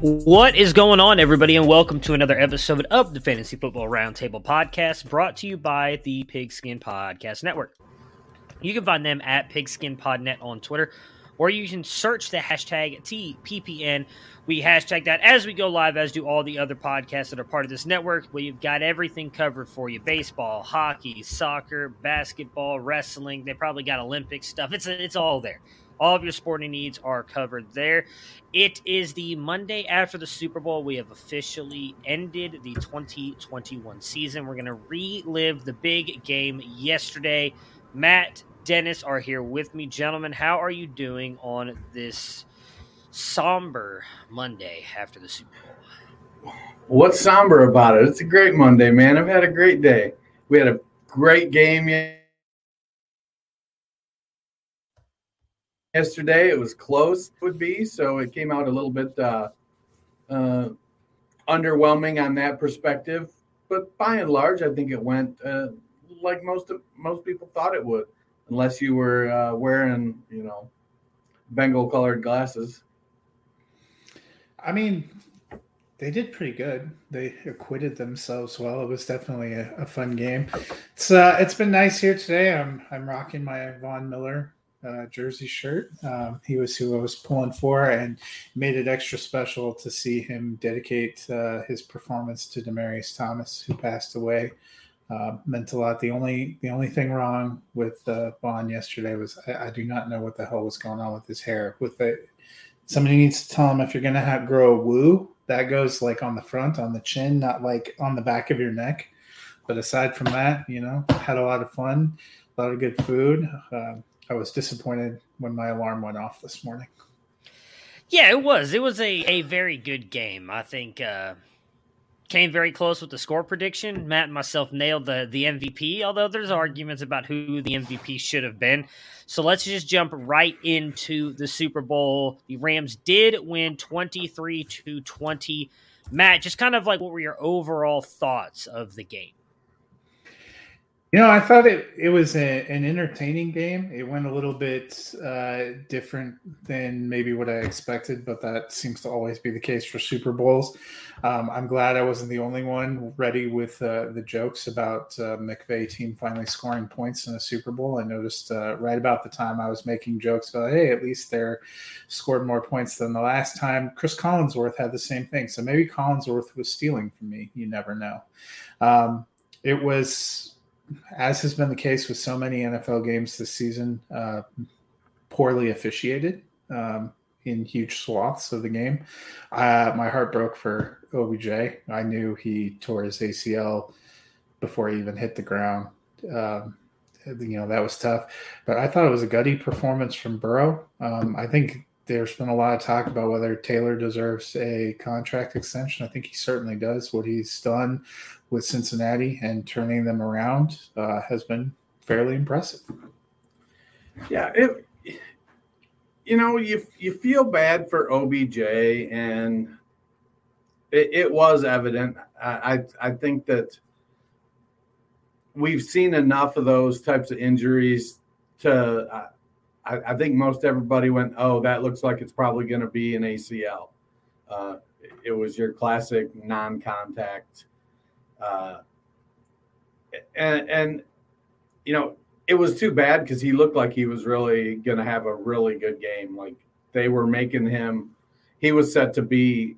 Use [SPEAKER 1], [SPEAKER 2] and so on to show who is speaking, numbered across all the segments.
[SPEAKER 1] What is going on, everybody, and welcome to another episode of the Fantasy Football Roundtable Podcast, brought to you by the Pigskin Podcast Network. You can find them at PigskinPodNet on Twitter, or you can search the hashtag TPPN. We hashtag that as we go live, as do all the other podcasts that are part of this network. We've got everything covered for you: baseball, hockey, soccer, basketball, wrestling. They probably got Olympic stuff. It's it's all there. All of your sporting needs are covered there. It is the Monday after the Super Bowl. We have officially ended the 2021 season. We're going to relive the big game yesterday. Matt, Dennis are here with me. Gentlemen, how are you doing on this somber Monday after the Super Bowl?
[SPEAKER 2] What's somber about it? It's a great Monday, man. I've had a great day. We had a great game yesterday. It was close, would be so. It came out a little bit uh, uh, underwhelming on that perspective, but by and large, I think it went uh, like most of, most people thought it would, unless you were uh, wearing, you know, Bengal colored glasses.
[SPEAKER 3] I mean, they did pretty good. They acquitted themselves well. It was definitely a, a fun game. It's uh, it's been nice here today. I'm I'm rocking my Von Miller uh, jersey shirt. Um, he was who I was pulling for, and made it extra special to see him dedicate uh, his performance to Demaryius Thomas, who passed away. Uh, meant a lot. The only the only thing wrong with uh, Von yesterday was I, I do not know what the hell was going on with his hair. With the somebody needs to tell him if you're gonna have grow a woo, that goes like on the front, on the chin, not like on the back of your neck. But aside from that, you know, had a lot of fun, a lot of good food. Um, I was disappointed when my alarm went off this morning.
[SPEAKER 1] Yeah, it was. It was a, a very good game. I think uh, came very close with the score prediction. Matt and myself nailed the the MVP, although there's arguments about who the MVP should have been. So let's just jump right into the Super Bowl. The Rams did win 23 to 20. Matt, just kind of like what were your overall thoughts of the game?
[SPEAKER 3] You know, I thought it, it was a, an entertaining game. It went a little bit uh, different than maybe what I expected, but that seems to always be the case for Super Bowls. Um, I'm glad I wasn't the only one ready with uh, the jokes about uh, McVay team finally scoring points in a Super Bowl. I noticed uh, right about the time I was making jokes about, hey, at least they're scored more points than the last time. Cris Collinsworth had the same thing. So maybe Collinsworth was stealing from me. You never know. Um, it was as has been the case with so many NFL games this season, uh, poorly officiated um, in huge swaths of the game. Uh, my heart broke for OBJ. I knew he tore his ACL before he even hit the ground. Um, you know that was tough, but I thought it was a gutty performance from Burrow. Um, I think there's been a lot of talk about whether Taylor deserves a contract extension. I think he certainly does. What he's done with Cincinnati and turning them around uh, has been fairly impressive.
[SPEAKER 2] Yeah, it. You know, you you feel bad for OBJ, and it, it was evident. I, I I think that we've seen enough of those types of injuries to. I, I, think most everybody went, "Oh, that looks like it's probably going to be an ACL." Uh, it was your classic non-contact uh, and, and, you know, it was too bad because he looked like he was really going to have a really good game. Like they were making him, he was set to be.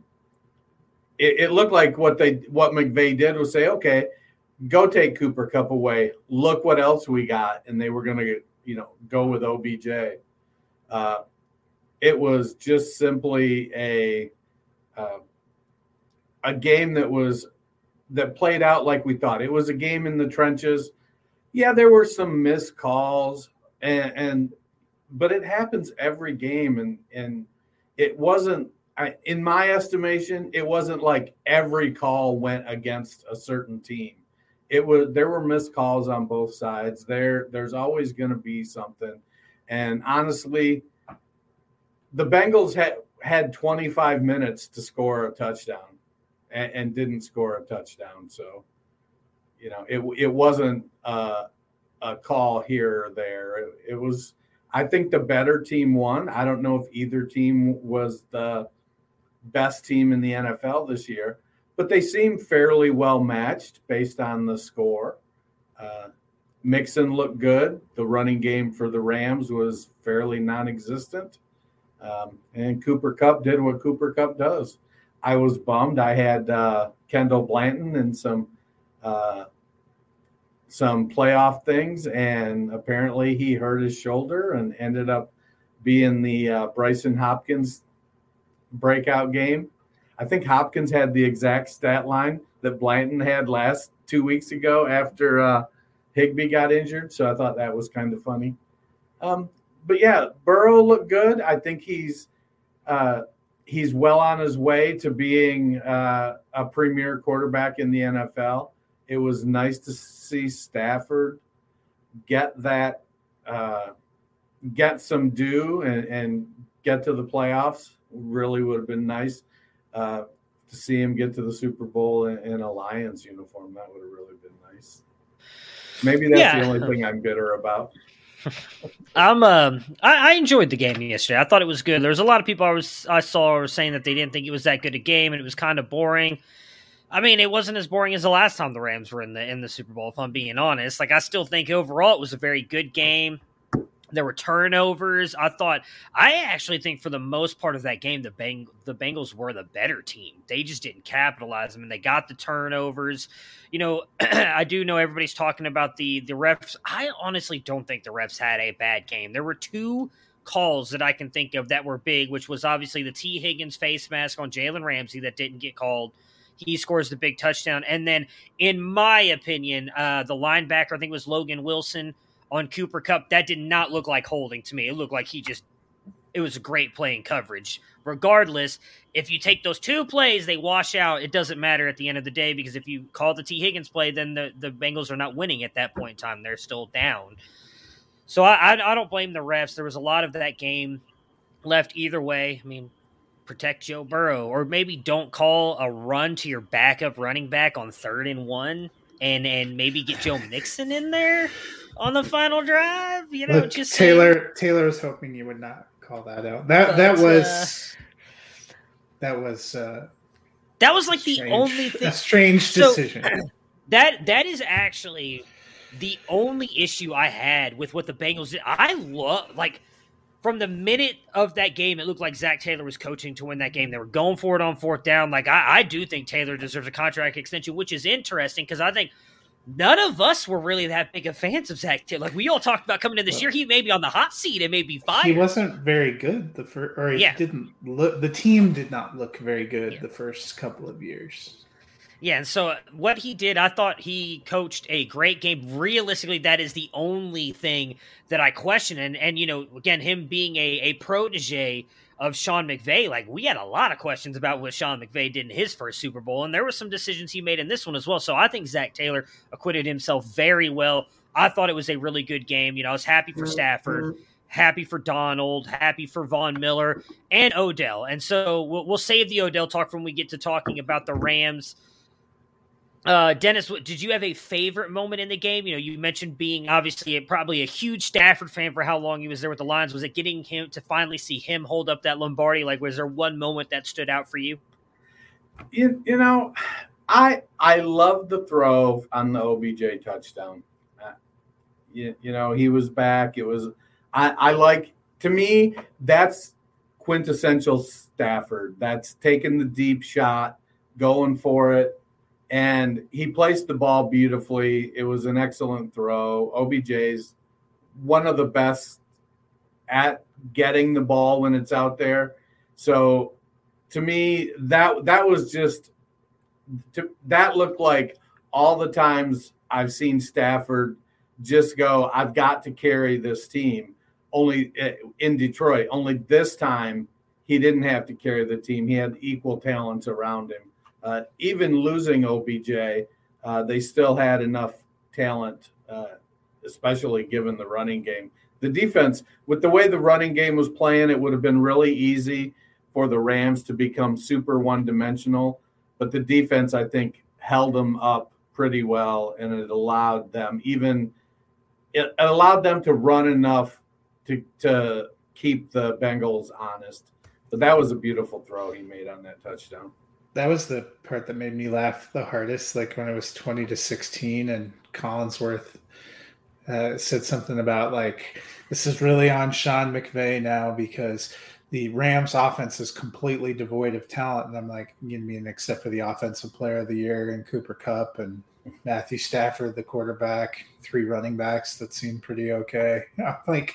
[SPEAKER 2] It, it looked like what they what McVay did was say, okay, go take Cooper Kupp away. Look what else we got, and they were going to you know go with OBJ. Uh, it was just simply a uh, a game that was that played out like we thought. It was a game in the trenches. Yeah, there were some missed calls, and, and but it happens every game, and and it wasn't. I, in my estimation, it wasn't like every call went against a certain team. It was there were missed calls on both sides. There, there's always going to be something, and honestly, the Bengals had had 25 minutes to score a touchdown and, and didn't score a touchdown. So, you know, it it wasn't uh, a call here or there. It, it, was, I think, the better team won. I don't know if either team was the best team in the NFL this year, but they seem fairly well matched based on the score. Uh, Mixon looked good. The running game for the Rams was fairly non-existent. Um, and Cooper Kupp did what Cooper Kupp does. I was bummed. I had uh, Kendall Blanton and some uh, some playoff things, and apparently he hurt his shoulder and ended up being the uh, Brycen Hopkins breakout game. I think Hopkins had the exact stat line that Blanton had last two weeks ago after uh, Higbee got injured. So I thought that was kind of funny. Um, but yeah, Burrow looked good. I think he's uh, he's well on his way to being uh, a premier quarterback in the NFL. It was nice to see Stafford get that, uh, get some due and, and, get to the playoffs. Really would have been nice uh, to see him get to the Super Bowl in, in, a Lions uniform. That would have really been nice. Maybe that's yeah. the only thing I'm bitter about.
[SPEAKER 1] I'm um I, I, enjoyed the game yesterday. I thought it was good. There was a lot of people I was I saw were saying that they didn't think it was that good a game and it was kind of boring. I mean, it wasn't as boring as the last time the Rams were in the in the Super Bowl, if I'm being honest. Like I still think overall it was a very good game. There were turnovers. I thought I actually think for the most part of that game, the Bang the Bengals were the better team. They just didn't capitalize them, and they got the turnovers. You know, I do know everybody's talking about the the refs. I honestly don't think the refs had a bad game. There were two calls that I can think of that were big, which was obviously the Tee Higgins face mask on Jalen Ramsey that didn't get called. He scores the big touchdown, and then, in my opinion, uh, the linebacker I think it was Logan Wilson on Cooper Kupp, that did not look like holding to me. It looked like he just it was a great playing coverage. Regardless, if you take those two plays, they wash out. It doesn't matter at the end of the day because if you call the Tee Higgins play, then the, the Bengals are not winning at that point in time. They're still down. So I, I, I don't blame the refs. There was a lot of that game left either way. I mean, protect Joe Burrow, or maybe don't call a run to your backup running back on third and one and and maybe get Joe Mixon in there on the final drive. You know,
[SPEAKER 3] Look,
[SPEAKER 1] just
[SPEAKER 3] Taylor.
[SPEAKER 1] saying.
[SPEAKER 3] Taylor was hoping you would not call that out. That
[SPEAKER 1] But,
[SPEAKER 3] that
[SPEAKER 1] uh,
[SPEAKER 3] was that was uh,
[SPEAKER 1] That was like the only thing.
[SPEAKER 3] a strange
[SPEAKER 1] So-
[SPEAKER 3] decision.
[SPEAKER 1] That that is actually the only issue I had with what the Bengals did. I love like from the minute of that game, it looked like Zac Taylor was coaching to win that game. They were going for it on fourth down. Like I, I do think Taylor deserves a contract extension, which is interesting because I think none of us were really that big of fans of Zac Taylor. Like we all talked about coming in this year, he may be on the hot seat and may be fired.
[SPEAKER 3] he wasn't very good the first, or he
[SPEAKER 1] Yeah.
[SPEAKER 3] didn't look. The team did not look very good
[SPEAKER 1] Yeah.
[SPEAKER 3] the first couple of years.
[SPEAKER 1] Yeah, and so uh, what he did, I thought he coached a great game. Realistically, that is the only thing that I question. And and you know, again, him being a, a protege of Sean McVay, like we had a lot of questions about what Sean McVay did in his first Super Bowl, and there were some decisions he made in this one as well. So I think Zac Taylor acquitted himself very well. I thought it was a really good game. You know, I was happy for Stafford, mm-hmm. happy for Donald, happy for Von Miller and Odell. And so we'll, we'll save the Odell talk when we get to talking about the Rams. Uh, Dennis, did you have a favorite moment in the game? You know, you mentioned being obviously a, probably a huge Stafford fan for how long he was there with the Lions. Was it getting him to finally see him hold up that Lombardi? Like, was there one moment that stood out for you?
[SPEAKER 2] You, you know, I I love the throw on the OBJ touchdown. Uh, you, you know, he was back. It was I, I like to me that's quintessential Stafford. That's taking the deep shot, going for it, and he placed the ball beautifully. It was an excellent throw. OBJ's one of the best at getting the ball when it's out there. So to me that that was just to, that looked like all the times I've seen Stafford just go I've got to carry this team only eh, in Detroit only this time he didn't have to carry the team he had equal talents around him uh, even losing OBJ uh, they still had enough talent uh, especially given the running game the defense with the way the running game was playing it would have been really easy for the Rams to become super one dimensional. But the defense, I think, held them up pretty well, and it allowed them even it allowed them to run enough to to keep the Bengals honest. But that was a beautiful throw he made on that touchdown.
[SPEAKER 3] That was the part that made me laugh the hardest. Like when I was twenty to sixteen, and Collinsworth uh, said something about like this is really on Sean McVay now because the Rams offense is completely devoid of talent. And I'm like, you mean except for the offensive player of the year and Cooper Kupp and Matthew Stafford, the quarterback, three running backs that seem pretty okay. I'm like,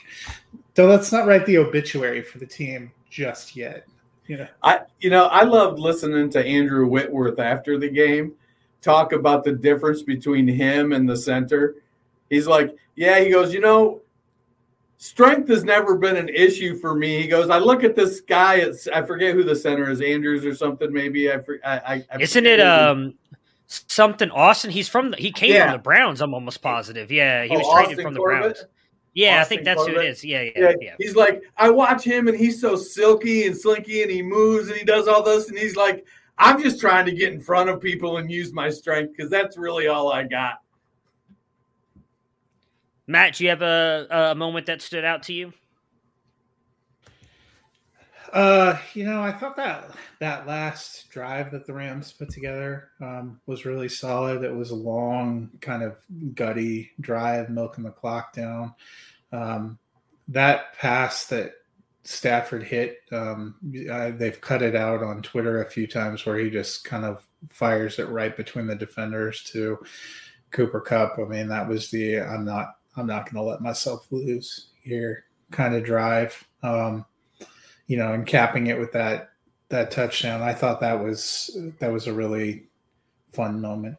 [SPEAKER 3] so let's not write the obituary for the team just yet. You know,
[SPEAKER 2] I you know I loved listening to Andrew Whitworth after the game talk about the difference between him and the center. He's like, yeah, he goes, you know, strength has never been an issue for me. He goes, I look at this guy. It's I forget who the center is, Andrews or something. Maybe I. for- I, I I
[SPEAKER 1] Isn't
[SPEAKER 2] forget
[SPEAKER 1] it um something Austin? He's from the, he came
[SPEAKER 2] Yeah.
[SPEAKER 1] from the Browns. I'm almost positive. Yeah, he
[SPEAKER 2] Oh,
[SPEAKER 1] was traded
[SPEAKER 2] Austin
[SPEAKER 1] from the
[SPEAKER 2] Corbett?
[SPEAKER 1] Browns. Yeah, I think that's who it is. Yeah, yeah,
[SPEAKER 2] Yeah,
[SPEAKER 1] yeah.
[SPEAKER 2] he's like, I watch him and he's so silky and slinky and he moves and he does all this and he's like, I'm just trying to get in front of people and use my strength because that's really all I got.
[SPEAKER 1] Matt, do you have a, a moment that stood out to you?
[SPEAKER 3] Uh, you know, I thought that that last drive that the Rams put together um, was really solid. It was a long, kind of gutty drive, milking the clock down. Um, that pass that Stafford hit, um, I, they've cut it out on Twitter a few times where he just kind of fires it right between the defenders to Cooper Kupp. I mean, that was the I'm not I'm not going to let myself lose here kind of drive. Um, you know, and capping it with that that touchdown. I thought that was that was a really fun moment.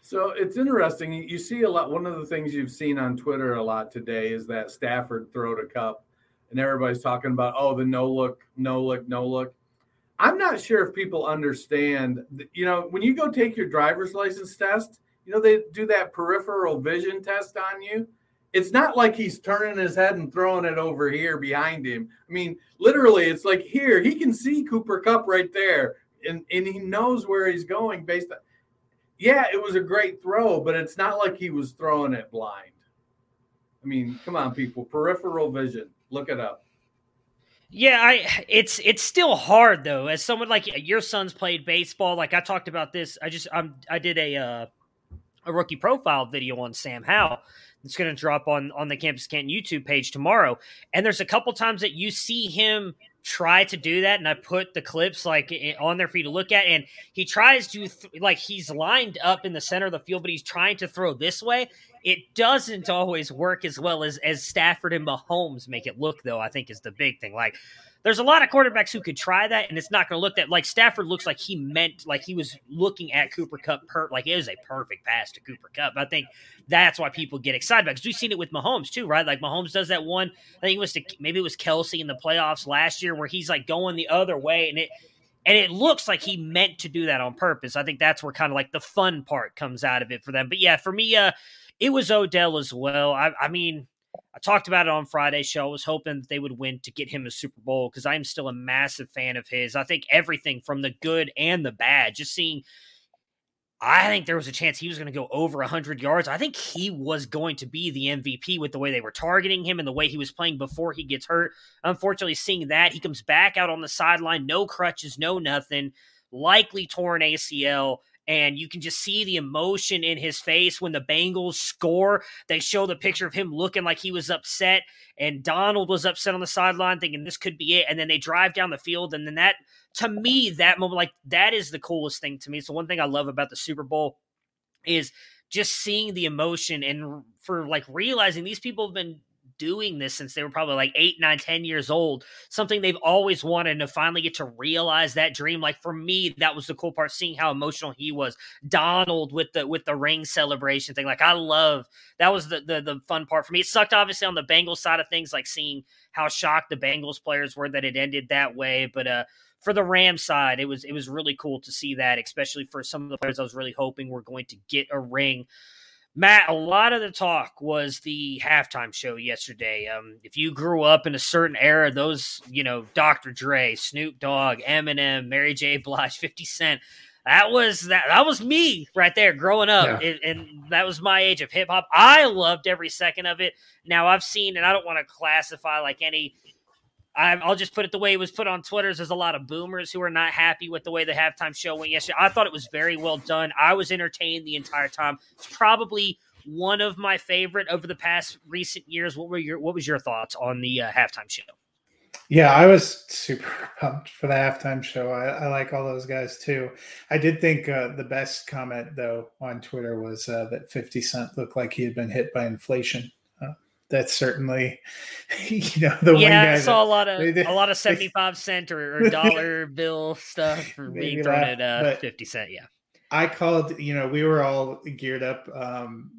[SPEAKER 2] So it's interesting. You see a lot. One of the things you've seen on Twitter a lot today is that Stafford throw to Kupp, and everybody's talking about oh the no look, no look, no look. I'm not sure if people understand. You know, when you go take your driver's license test, you know they do that peripheral vision test on you. It's not like he's turning his head and throwing it over here behind him. I mean, literally, it's like here he can see Cooper Kupp right there, and and he knows where he's going based on yeah, it was a great throw, but it's not like he was throwing it blind. I mean, come on, people, peripheral vision, look it up.
[SPEAKER 1] Yeah, I it's it's still hard though. As someone like your son's played baseball, like I talked about this. I just I'm I did a uh, a rookie profile video on Sam Howell. It's going to drop on on the Campus Canton YouTube page tomorrow. And there's a couple times that you see him try to do that, and I put the clips like on there for you to look at. And he tries to th- like he's lined up in the center of the field, but he's trying to throw this way. It doesn't always work as well as as Stafford and Mahomes make it look, though. I think is the big thing. Like there's a lot of quarterbacks who could try that, and it's not going to look that like Stafford looks like he meant like he was looking at Cooper Kupp per like it was a perfect pass to Cooper Kupp. I think that's why people get excited because we've seen it with Mahomes too, right? Like Mahomes does that one. I think it was to maybe it was Kelce in the playoffs last year where he's like going the other way, and it and it looks like he meant to do that on purpose. I think that's where kind of like the fun part comes out of it for them. But yeah, for me, uh, it was Odell as well. I, I mean, I talked about it on Friday's show. I was hoping that they would win to get him a Super Bowl because I'm still a massive fan of his. I think everything from the good and the bad, just seeing. I think there was a chance he was going to go over 100 yards. I think he was going to be the MVP with the way they were targeting him and the way he was playing before he gets hurt. Unfortunately, seeing that, he comes back out on the sideline, no crutches, no nothing, likely torn ACL and you can just see the emotion in his face when the Bengals score. They show the picture of him looking like he was upset, and Donald was upset on the sideline, thinking this could be it. And then they drive down the field, and then that, to me, that moment, like that is the coolest thing to me. So one thing I love about the Super Bowl is just seeing the emotion and for like realizing these people have been doing this since they were probably like eight, nine, ten years old. Something they've always wanted and to finally get to realize that dream. Like for me, that was the cool part, seeing how emotional he was. Donald with the with the ring celebration thing. Like I love that was the the, the fun part for me. It sucked obviously on the Bengals side of things, like seeing how shocked the Bengals players were that it ended that way. But uh for the Ram side, it was it was really cool to see that, especially for some of the players I was really hoping were going to get a ring. Matt, a lot of the talk was the halftime show yesterday. Um, if you grew up in a certain era, those, you know, Dr. Dre, Snoop Dogg, Eminem, Mary J. Blige, 50 Cent, that was that that was me right there growing up yeah. and that was my age of hip hop i loved every second of it now i've seen and i don't want to classify like any I'll just put it the way it was put on Twitter. There's a lot of boomers who are not happy with the way the halftime show went yesterday. I thought it was very well done. I was entertained the entire time. It's probably one of my favorite over the past recent years. What were your What was your thoughts on the uh, halftime show?
[SPEAKER 3] Yeah, I was super pumped for the halftime show. I, I like all those guys too. I did think uh, the best comment though on Twitter was uh, that Fifty Cent looked like he had been hit by inflation that's certainly you know the
[SPEAKER 1] yeah, I saw that, a lot of they, a lot of seventy five cent or, or dollar bill stuff being thrown at uh, fifty cent. Yeah,
[SPEAKER 3] I called. You know, we were all geared up. Um,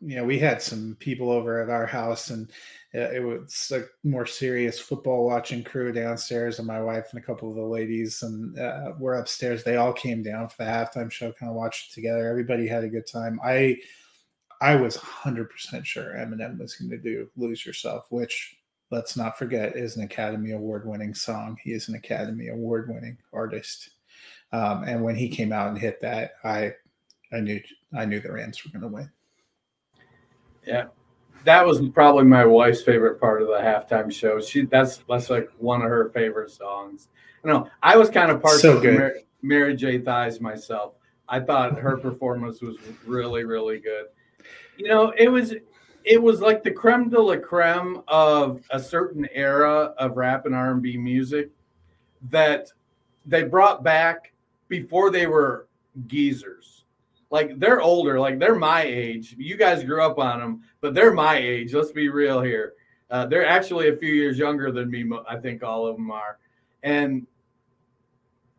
[SPEAKER 3] you know, we had some people over at our house, and uh, it was a more serious football watching crew downstairs, and my wife and a couple of the ladies, and uh, we're upstairs. They all came down for the halftime show, kind of watched it together. Everybody had a good time. I I was 100% sure Eminem was going to do Lose Yourself, which let's not forget is an Academy Award winning song. He is an Academy Award winning artist. Um, and when he came out and hit that, I I knew I knew the Rams were going to win.
[SPEAKER 2] Yeah. That was probably my wife's favorite part of the halftime show. She that's that's like one of her favorite songs. I know I was kind of partial so to Mary, Mary J. Thighs myself. I thought her performance was really, really good you know, it was it was like the creme de la creme of a certain era of rap and R and B music that they brought back before they were geezers. Like they're older, like they're my age. You guys grew up on them, but they're my age. Let's be real here. Uh, they're actually a few years younger than me. I think all of them are, and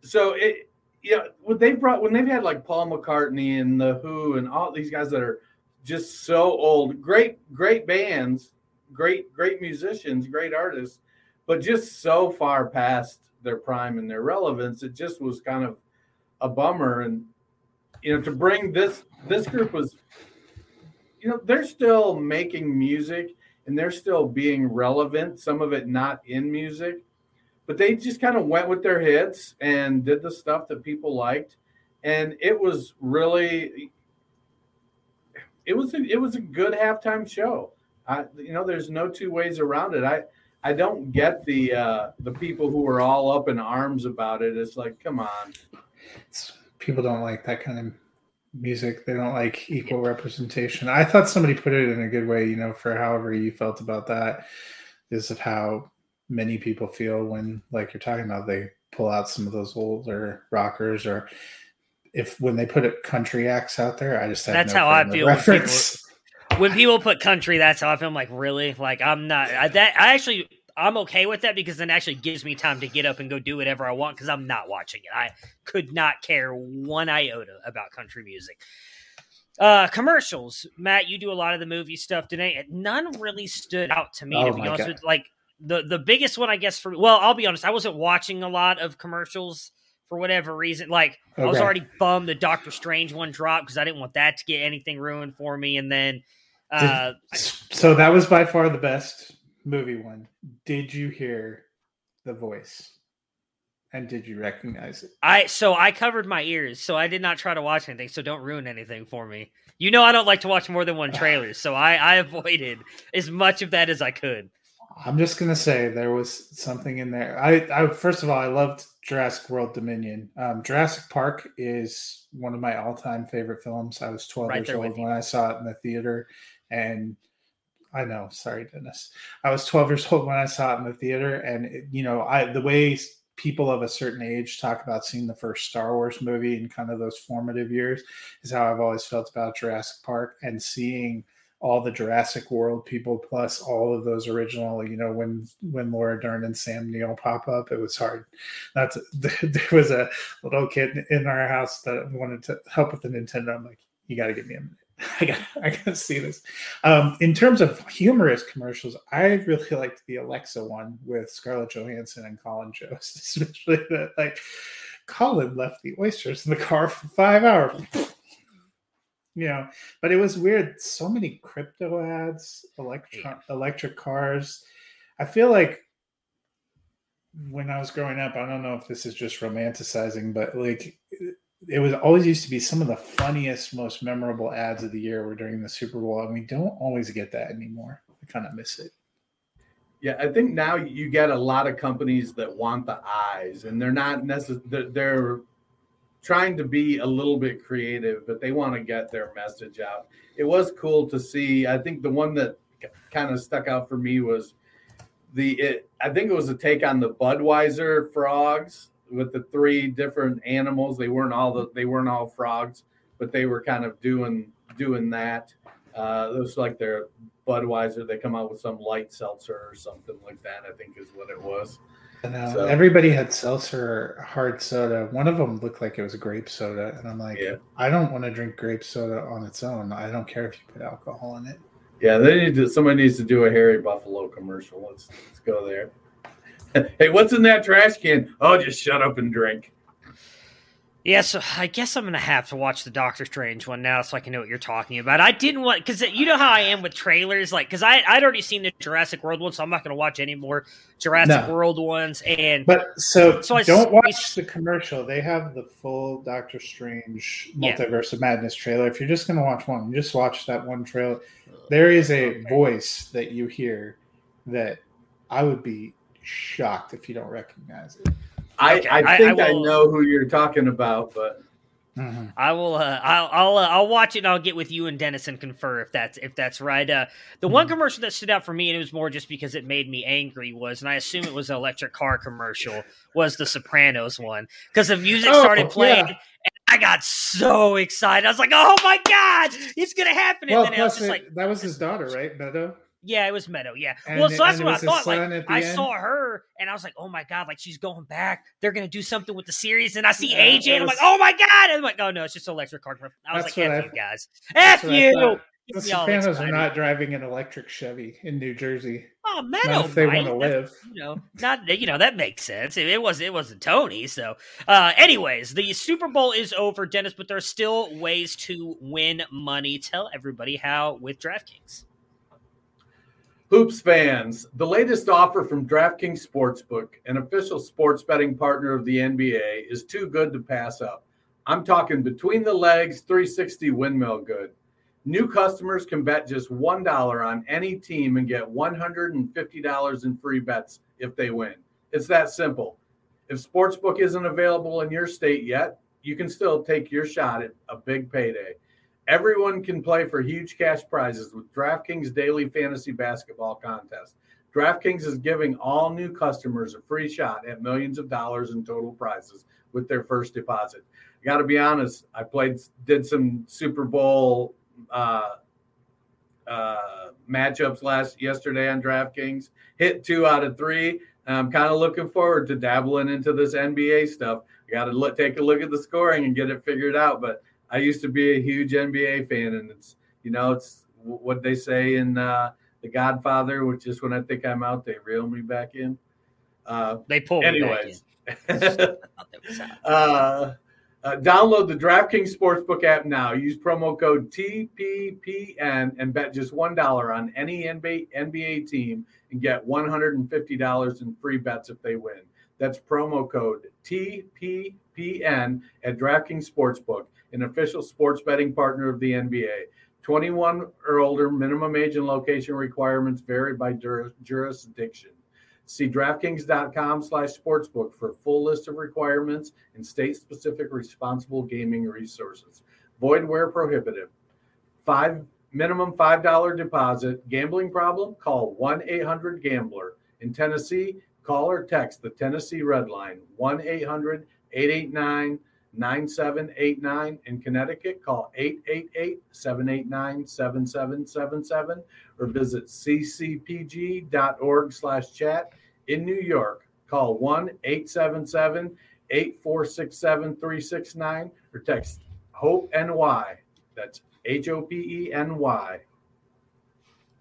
[SPEAKER 2] so it. Yeah, when they brought when they've had like Paul McCartney and the Who and all these guys that are just so old. Great, great bands, great, great musicians, great artists, but just so far past their prime and their relevance. It just was kind of a bummer. And you know, to bring this this group was, you know, they're still making music and they're still being relevant. Some of it not in music, but they just kind of went with their hits and did the stuff that people liked and it was really it was a, it was a good halftime show. I, you know, there's no two ways around it. I I don't get the uh, the people who are all up in arms about it. It's like, come on.
[SPEAKER 3] It's, people don't like that kind of music. They don't like equal representation. I thought somebody put it in a good way. You know, for however you felt about that, is of how many people feel when, like you're talking about, they pull out some of those older rockers or if when they put a country acts out there, I just
[SPEAKER 1] that's no how I feel. Reference. When people, when people put country, that's how I feel. I'm like, really? Like I'm not I, that. I actually I'm okay with that because then actually gives me time to get up and go do whatever I want because I'm not watching it. I could not care one iota about country music. Uh, commercials, Matt. You do a lot of the movie stuff today. None really stood out to me. Oh to be honest, with, like the the biggest one, I guess. For well, I'll be honest. I wasn't watching a lot of commercials for whatever reason. Like okay. I was already bummed the Doctor Strange one dropped because I didn't want that to get anything ruined for me. And then, uh,
[SPEAKER 3] Did, so that was by far the best movie one. Did you hear the voice? And did you recognize it?
[SPEAKER 1] I so I covered my ears, so I did not try to watch anything. So don't ruin anything for me. You know I don't like to watch more than one trailer, so I I avoided as much of that as I could.
[SPEAKER 3] I'm just gonna say there was something in there. I, I first of all, I loved Jurassic World Dominion. Um, Jurassic Park is one of my all-time favorite films. I was 12 right years old when I saw it in the theater, and I know, sorry, Dennis. I was 12 years old when I saw it in the theater, and it, you know, I the way people of a certain age talk about seeing the first Star Wars movie in kind of those formative years is how I've always felt about Jurassic Park and seeing all the Jurassic World people plus all of those original, you know, when when Laura Dern and Sam Neill pop up, it was hard. That's there was a little kid in our house that wanted to help with the Nintendo. I'm like, you got to give me a minute. I got I got to see this. Um, in terms of humorous commercials, I really liked the Alexa one with Scarlett Johansson and Colin Jost, especially that like Colin left the oysters in the car for five hours you know but it was weird so many crypto ads electric yeah. electric cars. I feel like when i was growing up i don't know if this is just romanticizing but like it was always used to be some of the funniest most memorable ads of the year were during the super bowl and we don't always get that anymore. I kind of miss it.
[SPEAKER 2] Yeah, I think now you get a lot of companies that want the eyes, and they're not necessarily they're trying to be a little bit creative, but they want to get their message out. It was cool to see. I think the one that kind of stuck out for me was the it, I think it was a take on the Budweiser frogs with the three different animals. They weren't all the they weren't all frogs, but they were kind of doing doing that. Uh, it was like their Budweiser. They come out with some light seltzer or something like that. I think is what it was.
[SPEAKER 3] And uh, so, everybody had seltzer hard soda. One of them looked like it was grape soda, and I'm like, yeah. I don't want to drink grape soda on its own. I don't care if you put alcohol in it.
[SPEAKER 2] Yeah, they need to. Somebody needs to do a Hairy Buffalo commercial. Let's let's go there. hey, what's in that trash can? Oh, just shut up and drink.
[SPEAKER 1] Yeah, so I guess I'm gonna have to watch the Doctor Strange one now, so I can know what you're talking about. I didn't want because you know how I am with trailers, like because I I'd already seen the Jurassic World one, so I'm not gonna watch any more Jurassic no. World ones. And
[SPEAKER 3] but so, so don't watch the commercial. They have the full Doctor Strange Multiverse yeah. of Madness trailer. If you're just gonna watch one, just watch that one trailer. There is a okay. voice that you hear that I would be shocked if you don't recognize it.
[SPEAKER 2] I, okay. I think I, I, will, I, know who you're talking about, but
[SPEAKER 1] mm-hmm. I will. Uh, I'll I'll, uh, I'll watch it. and I'll get with you and Dennis and confer if that's if that's right. Uh, the mm-hmm. one commercial that stood out for me, and it was more just because it made me angry, was, and I assume it was an electric car commercial, was the Sopranos one because the music oh, started playing. Yeah. And I got so excited. I was like, "Oh my god, it's gonna happen!" And
[SPEAKER 3] well, then I was just it, like, "That was his daughter, right, Meadow?"
[SPEAKER 1] Yeah, it was Meadow. Yeah. And, well, so that's what I thought. Like, I end? saw her, and I was like, "Oh my god!" Like she's going back. They're gonna do something with the series, and I see yeah, AJ, and I'm like, "Oh my god!" And I'm like, "Oh no, it's just an electric car." I was like, "F you guys, F you."
[SPEAKER 3] The Sopranos are not driving an electric Chevy in New Jersey.
[SPEAKER 1] Oh, Meadow,
[SPEAKER 3] if they want to live.
[SPEAKER 1] You know, not you know that makes sense. It, it was it wasn't Tony. So, uh, anyways, the Super Bowl is over, Dennis, but there are still ways to win money. Tell everybody how with DraftKings.
[SPEAKER 2] Hoops fans, the latest offer from DraftKings Sportsbook, an official sports betting partner of the NBA, is too good to pass up. I'm talking between the legs, 360 windmill good. New customers can bet just $1 on any team and get $150 in free bets if they win. It's that simple. If Sportsbook isn't available in your state yet, you can still take your shot at a big payday. Everyone can play for huge cash prizes with DraftKings Daily Fantasy Basketball Contest. DraftKings is giving all new customers a free shot at millions of dollars in total prizes with their first deposit. I got to be honest, I played, did some Super Bowl uh, uh, matchups last yesterday on DraftKings, hit two out of three. I'm kind of looking forward to dabbling into this NBA stuff. I got to look, take a look at the scoring and get it figured out. But I used to be a huge NBA fan, and it's you know it's what they say in uh, The Godfather, which is when I think I'm out, they reel me back in. Uh,
[SPEAKER 1] they pull anyways.
[SPEAKER 2] uh, uh, download the DraftKings Sportsbook app now. Use promo code TPPN and bet just $1 on any NBA, NBA team and get $150 in free bets if they win. That's promo code TPPN at DraftKings Sportsbook, an official sports betting partner of the NBA. 21 or older, minimum age and location requirements vary by jurisdiction. See DraftKings.com slash sportsbook for full list of requirements and state-specific responsible gaming resources. Void where prohibited. Five minimum $5 deposit. Gambling problem? Call 1-800-GAMBLER. In Tennessee, call or text the Tennessee Red Line 1-800-889 9789 in Connecticut. Call 888 789 7777 or visit ccpg.org slash chat. In New York, call 1 877 8467 369 or text HOPE NY. That's H O P E N Y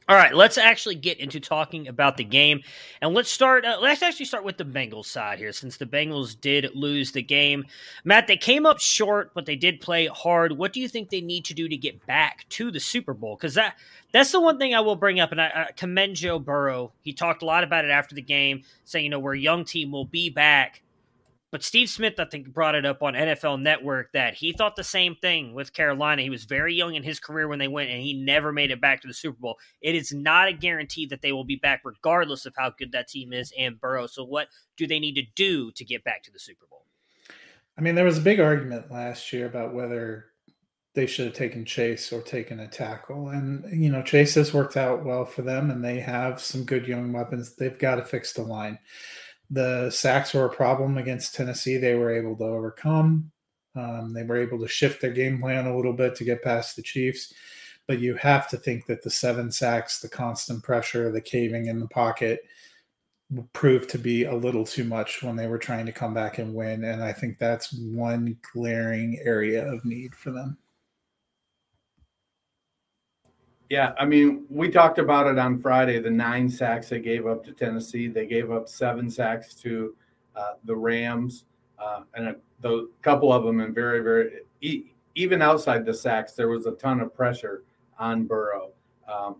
[SPEAKER 1] all right, let's actually get into talking about the game, and let's start. Uh, let's actually start with the Bengals side here, since the Bengals did lose the game. Matt, they came up short, but they did play hard. What do you think they need to do to get back to the Super Bowl? Because that that's the one thing I will bring up, and I, I commend Joe Burrow. He talked a lot about it after the game, saying, you know, we're a young team, we'll be back. But Steve Smith, I think, brought it up on NFL Network that he thought the same thing with Carolina. He was very young in his career when they went, and he never made it back to the Super Bowl. It is not a guarantee that they will be back, regardless of how good that team is and Burrow. So, what do they need to do to get back to the Super Bowl?
[SPEAKER 3] I mean, there was a big argument last year about whether they should have taken Chase or taken a tackle. And, you know, Chase has worked out well for them, and they have some good young weapons. They've got to fix the line the sacks were a problem against Tennessee. They were able to overcome. Um, they were able to shift their game plan a little bit to get past the Chiefs. But you have to think that the seven sacks, the constant pressure, the caving in the pocket proved to be a little too much when they were trying to come back and win. And I think that's one glaring area of need for them.
[SPEAKER 2] Yeah, I mean, we talked about it on Friday. The nine sacks they gave up to Tennessee, they gave up seven sacks to uh, the Rams, uh, and a the, couple of them and very, very e- even outside the sacks, there was a ton of pressure on Burrow, um,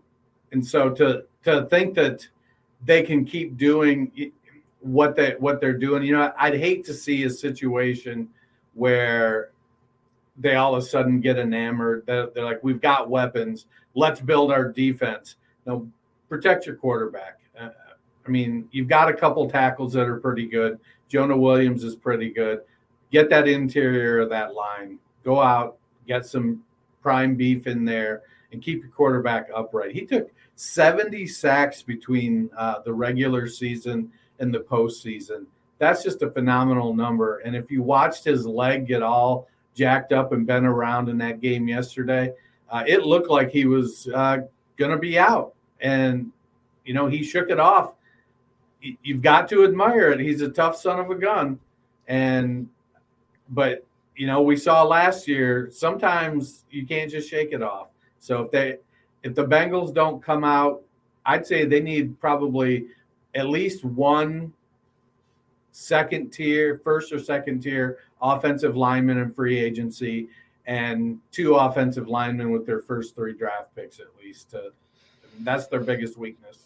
[SPEAKER 2] and so to to think that they can keep doing what they what they're doing, you know, I'd hate to see a situation where they all of a sudden get enamored. They're, they're like, we've got weapons. Let's build our defense. Now, protect your quarterback. Uh, I mean, you've got a couple tackles that are pretty good. Jonah Williams is pretty good. Get that interior of that line. Go out, get some prime beef in there, and keep your quarterback upright. He took 70 sacks between uh, the regular season and the postseason. That's just a phenomenal number. And if you watched his leg get all jacked up and bent around in that game yesterday. Uh, it looked like he was uh, going to be out. And, you know, he shook it off. You've got to admire it. He's a tough son of a gun. And, but, you know, we saw last year, sometimes you can't just shake it off. So if they, if the Bengals don't come out, I'd say they need probably at least one second tier, first or second tier offensive linemen in free agency and two offensive linemen with their first three draft picks at least. To, that's their biggest weakness.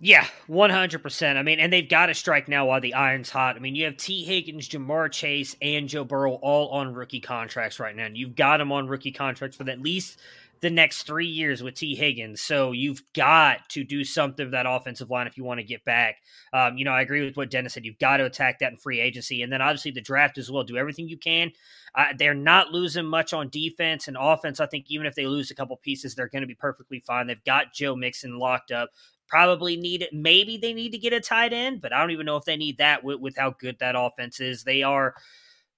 [SPEAKER 1] Yeah, one hundred percent. I mean, and they've got to strike now while the iron's hot. I mean, you have Tee Higgins, Ja'Marr Chase, and Joe Burrow all on rookie contracts right now. And you've got them on rookie contracts for at least the next three years with Tee Higgins. So you've got to do something that offensive line if you want to get back. Um, you know, I agree with what Dennis said. You've got to attack that in free agency, and then obviously the draft as well. Do everything you can. Uh, they're not losing much on defense and offense. I think even if they lose a couple pieces, they're going to be perfectly fine. They've got Joe Mixon locked up. Probably need it. Maybe they need to get a tight end, but I don't even know if they need that with, with how good that offense is. They are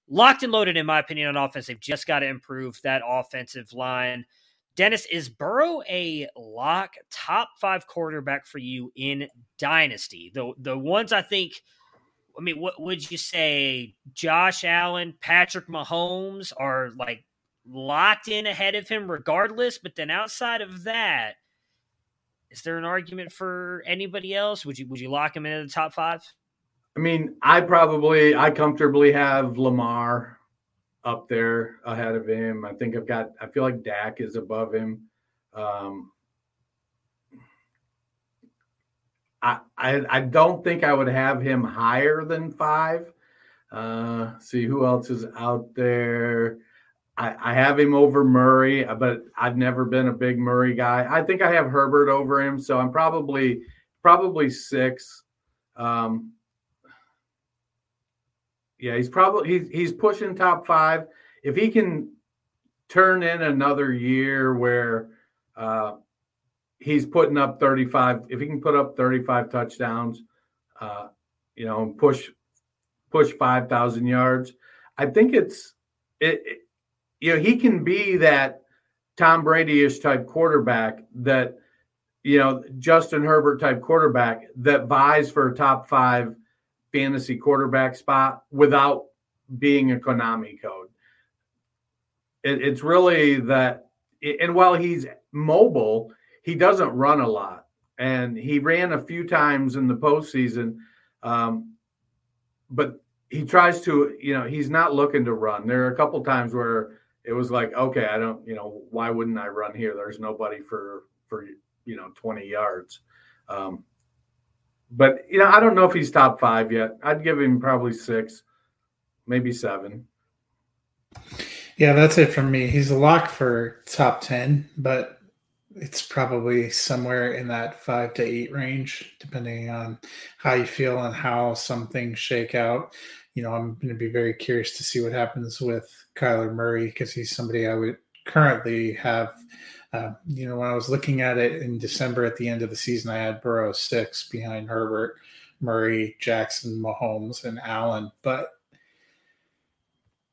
[SPEAKER 1] locked and loaded, in my opinion, on offense. They've just got to improve that offensive line. Dennis, is Burrow a lock top five quarterback for you in Dynasty? The the ones I think, I mean, what would you say? Josh Allen, Patrick Mahomes are like locked in ahead of him, regardless. But then outside of that, is there an argument for anybody else? Would you would you lock him into the top five?
[SPEAKER 2] I mean, I probably I comfortably have Lamar up there ahead of him. I think I've got. I feel like Dak is above him. Um, I, I I don't think I would have him higher than five. Uh, see who else is out there. I, I have him over Murray, but I've never been a big Murray guy. I think I have Herbert over him, so I'm probably probably six. Um, yeah, he's probably he's he's pushing top five. If he can turn in another year where uh, he's putting up 35, if he can put up 35 touchdowns, uh, you know, and push push 5,000 yards, I think it's it, it. You know, he can be that Tom Brady-ish type quarterback that you know Justin Herbert type quarterback that vies for a top five fantasy quarterback spot without being a Konami code. It, it's really that, and while he's mobile, he doesn't run a lot. And he ran a few times in the postseason, um, but he tries to, you know, he's not looking to run. There are a couple times where it was like, okay, I don't, you know, why wouldn't I run here? There's nobody for for you know 20 yards. Um, but you know, I don't know if he's top five yet. I'd give him probably six, maybe seven.
[SPEAKER 3] Yeah, that's it for me. He's a lock for top ten, but it's probably somewhere in that five to eight range, depending on how you feel and how some things shake out. You know, I'm going to be very curious to see what happens with Kyler Murray because he's somebody I would currently have uh, you know, when I was looking at it in December at the end of the season, I had Burrow six behind Herbert, Murray, Jackson, Mahomes, and Allen. But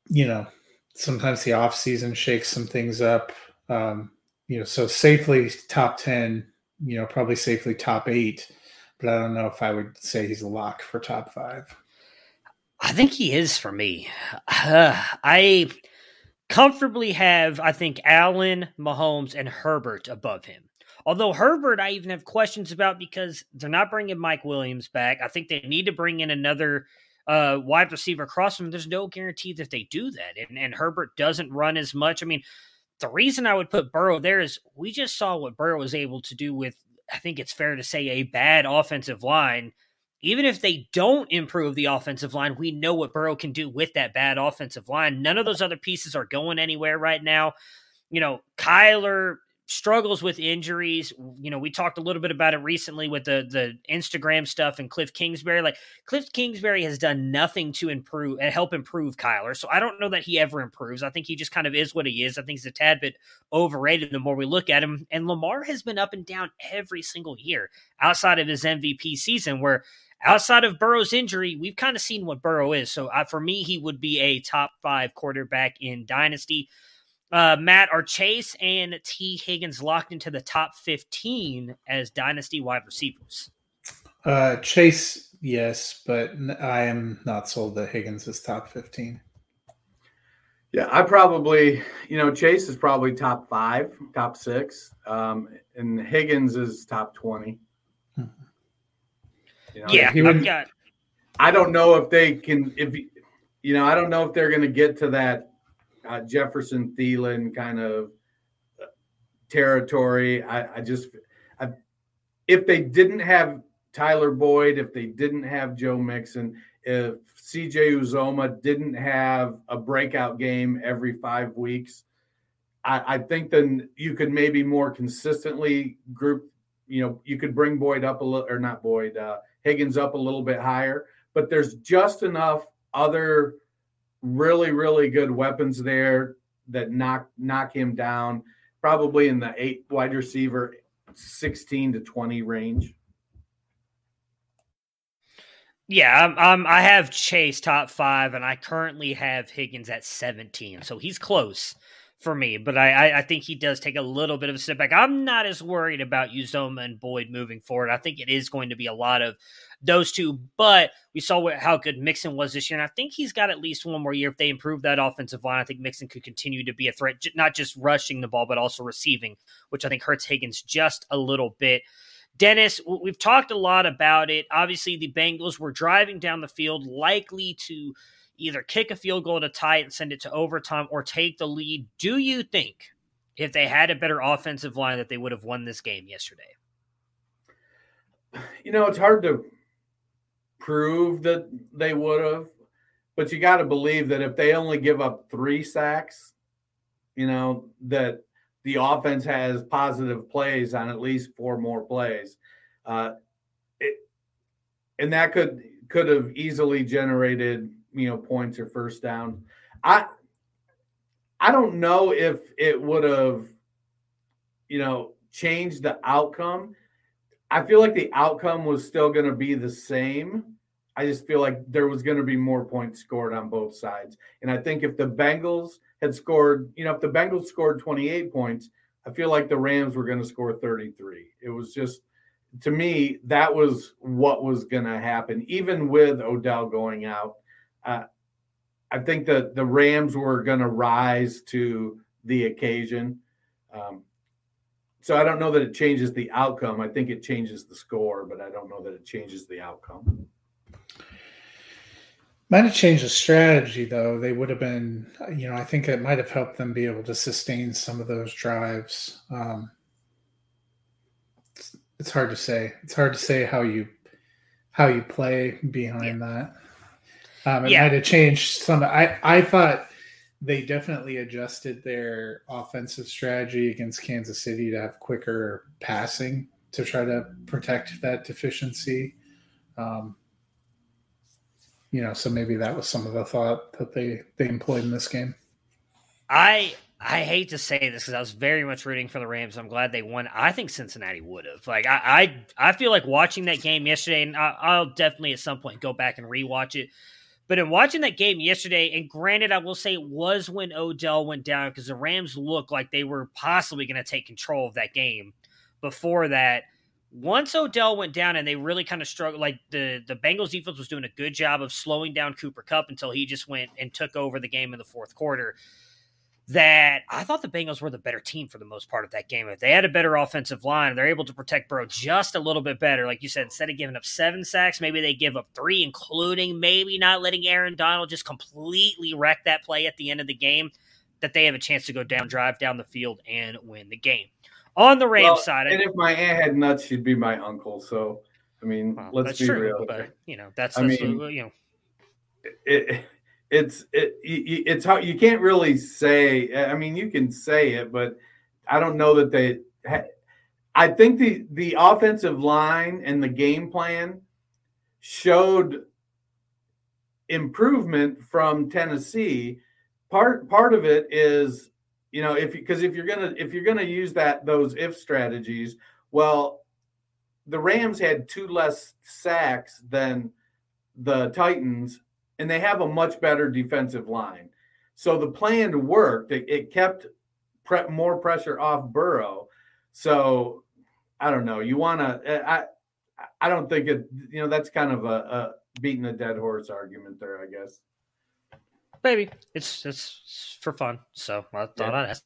[SPEAKER 3] you know, sometimes the off season shakes some things up. Um, you know, so safely top ten. You know, probably safely top eight. But I don't know if I would say he's a lock for top five.
[SPEAKER 1] I think he is for me. Uh, I comfortably have, I think, Allen, Mahomes, and Herbert above him. Although Herbert, I even have questions about because they're not bringing Mike Williams back. I think they need to bring in another uh, wide receiver across him. There's no guarantee that they do that. And, and Herbert doesn't run as much. I mean, the reason I would put Burrow there is we just saw what Burrow was able to do with, I think it's fair to say, a bad offensive line even if they don't improve the offensive line, we know what Burrow can do with that bad offensive line. None of those other pieces are going anywhere right now. You know, Kyler struggles with injuries. You know, we talked a little bit about it recently with the the Instagram stuff and Cliff Kingsbury. Like Cliff Kingsbury has done nothing to improve and help improve Kyler. So I don't know that he ever improves. I think he just kind of is what he is. I think he's a tad bit overrated the more we look at him. And Lamar has been up and down every single year outside of his MVP season where outside of Burrow's injury, we've kind of seen what Burrow is. So for me, he would be a top five quarterback in Dynasty. Uh, Matt, are Chase and Tee Higgins locked into the top 15 as Dynasty wide receivers?
[SPEAKER 3] Uh, Chase, yes, but I am not sold that Higgins is top 15.
[SPEAKER 2] Yeah, I probably, you know, Chase is probably top five, top six, um, and Higgins is top 20.
[SPEAKER 1] You know, yeah,
[SPEAKER 2] I've got. I don't know if they can. If you know, I don't know if they're going to get to that uh, Jefferson Thielen kind of territory. I, I just, I, if they didn't have Tyler Boyd, if they didn't have Joe Mixon, if CJ Uzomah didn't have a breakout game every five weeks, I, I think then you could maybe more consistently group. You know, you could bring Boyd up a little, or not Boyd, uh, Higgins up a little bit higher. But there's just enough other really, really good weapons there that knock knock him down, probably in the eight wide receiver, sixteen to twenty range.
[SPEAKER 1] Yeah, I have Chase top five, and I currently have Higgins at 17. So he's close for me, but I, I, I, think he does take a little bit of a step back. I'm not as worried about Uzomah and Boyd moving forward. I think it is going to be a lot of those two, but we saw what, how good Mixon was this year, and I think he's got at least one more year. If they improve that offensive line, I think Mixon could continue to be a threat, not just rushing the ball, but also receiving, which I think hurts Higgins just a little bit. Dennis, we've talked a lot about it. Obviously, the Bengals were driving down the field, likely to either kick a field goal to tie it and send it to overtime or take the lead. Do you think if they had a better offensive line that they would have won this game yesterday?
[SPEAKER 2] You know, it's hard to prove that they would have, but you got to believe that if they only give up three sacks, you know, that the offense has positive plays on at least four more plays. Uh, it, and that could could have easily generated you know points or first down. I I don't know if it would have you know changed the outcome. I feel like the outcome was still going to be the same. I just feel like there was going to be more points scored on both sides. And I think if the Bengals had scored, you know, if the Bengals scored 28 points, I feel like the Rams were going to score 33. It was just, to me, that was what was going to happen, even with Odell going out. Uh, I think that the Rams were going to rise to the occasion. Um, so I don't know that it changes the outcome. I think it changes the score, but I don't know that it changes the outcome.
[SPEAKER 3] Might have changed the strategy though. They would have been, you know, I think it might have helped them be able to sustain some of those drives. Um, it's, it's hard to say. It's hard to say how you how you play behind yeah. that. Um, it yeah. might have changed some. I I thought they definitely adjusted their offensive strategy against Kansas City to have quicker passing to try to protect that deficiency. Um, you know, so maybe that was some of the thought that they they employed in this game.
[SPEAKER 1] I I hate to say this because I was very much rooting for the Rams. I'm glad they won. I think Cincinnati would have. Like I, I, I feel like watching that game yesterday, and I, will definitely at some point go back and rewatch it. But in watching that game yesterday, and granted, I will say it was when Odell went down because the Rams looked like they were possibly going to take control of that game. Before that, once Odell went down and they really kind of struggled, like the the Bengals defense was doing a good job of slowing down Cooper Kupp until he just went and took over the game in the fourth quarter. That I thought the Bengals were the better team for the most part of that game. If they had a better offensive line, they're able to protect Burrow just a little bit better. Like you said, instead of giving up seven sacks, maybe they give up three, including maybe not letting Aaron Donald just completely wreck that play at the end of the game. That they have a chance to go down, drive down the field, and win the game on the Rams well, side.
[SPEAKER 2] And if my aunt had nuts, she'd be my uncle. So, I mean, well, let's be true, real.
[SPEAKER 1] But, you know, that's, that's I mean, you know,
[SPEAKER 2] it, it's it, it's how you can't really say. I mean, you can say it, but I don't know that they. I think the the offensive line and the game plan showed improvement from Tennessee. Part part of it is you know if because if you're gonna if you're gonna use that those if strategies well the rams had two less sacks than the titans and they have a much better defensive line so the plan worked it, it kept pre- more pressure off burrow so i don't know you want to i i don't think it you know that's kind of a, a beating a dead horse argument there i guess
[SPEAKER 1] Maybe it's it's for fun, so I thought yeah. I'd ask.